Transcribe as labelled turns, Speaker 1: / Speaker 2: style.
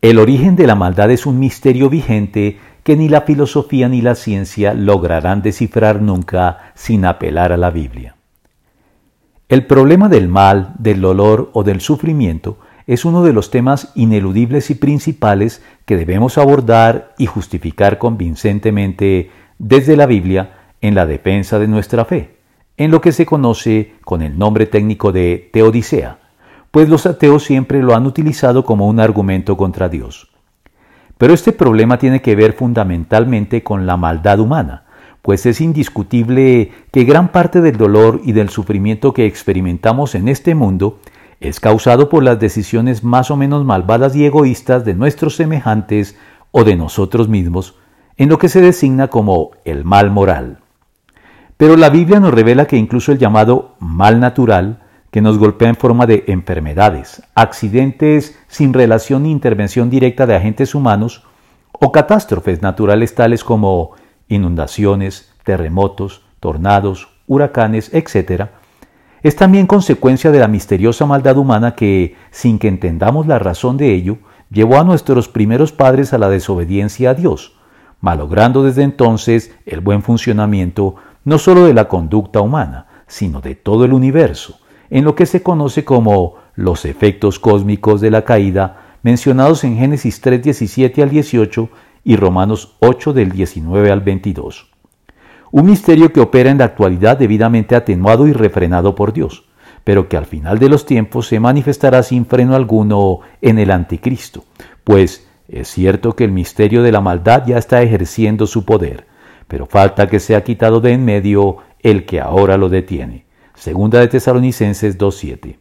Speaker 1: El origen de la maldad es un misterio vigente que ni la filosofía ni la ciencia lograrán descifrar nunca sin apelar a la Biblia. El problema del mal, del dolor o del sufrimiento es uno de los temas ineludibles y principales que debemos abordar y justificar convincentemente desde la Biblia en la defensa de nuestra fe, en lo que se conoce con el nombre técnico de teodicea, pues los ateos siempre lo han utilizado como un argumento contra Dios. Pero este problema tiene que ver fundamentalmente con la maldad humana, pues es indiscutible que gran parte del dolor y del sufrimiento que experimentamos en este mundo es causado por las decisiones más o menos malvadas y egoístas de nuestros semejantes o de nosotros mismos, en lo que se designa como el mal moral. Pero la Biblia nos revela que incluso el llamado mal natural, que nos golpea en forma de enfermedades, accidentes sin relación ni intervención directa de agentes humanos, o catástrofes naturales tales como inundaciones, terremotos, tornados, huracanes, etc., es también consecuencia de la misteriosa maldad humana que, sin que entendamos la razón de ello, llevó a nuestros primeros padres a la desobediencia a Dios, malogrando desde entonces el buen funcionamiento no sólo de la conducta humana, sino de todo el universo, en lo que se conoce como los efectos cósmicos de la caída, mencionados en Génesis 3, 17 al 18 y Romanos 8 del 19 al 22. Un misterio que opera en la actualidad debidamente atenuado y refrenado por Dios, pero que al final de los tiempos se manifestará sin freno alguno en el anticristo, pues es cierto que el misterio de la maldad ya está ejerciendo su poder, pero falta que sea quitado de en medio el que ahora lo detiene. Segunda de Tesalonicenses 2.7.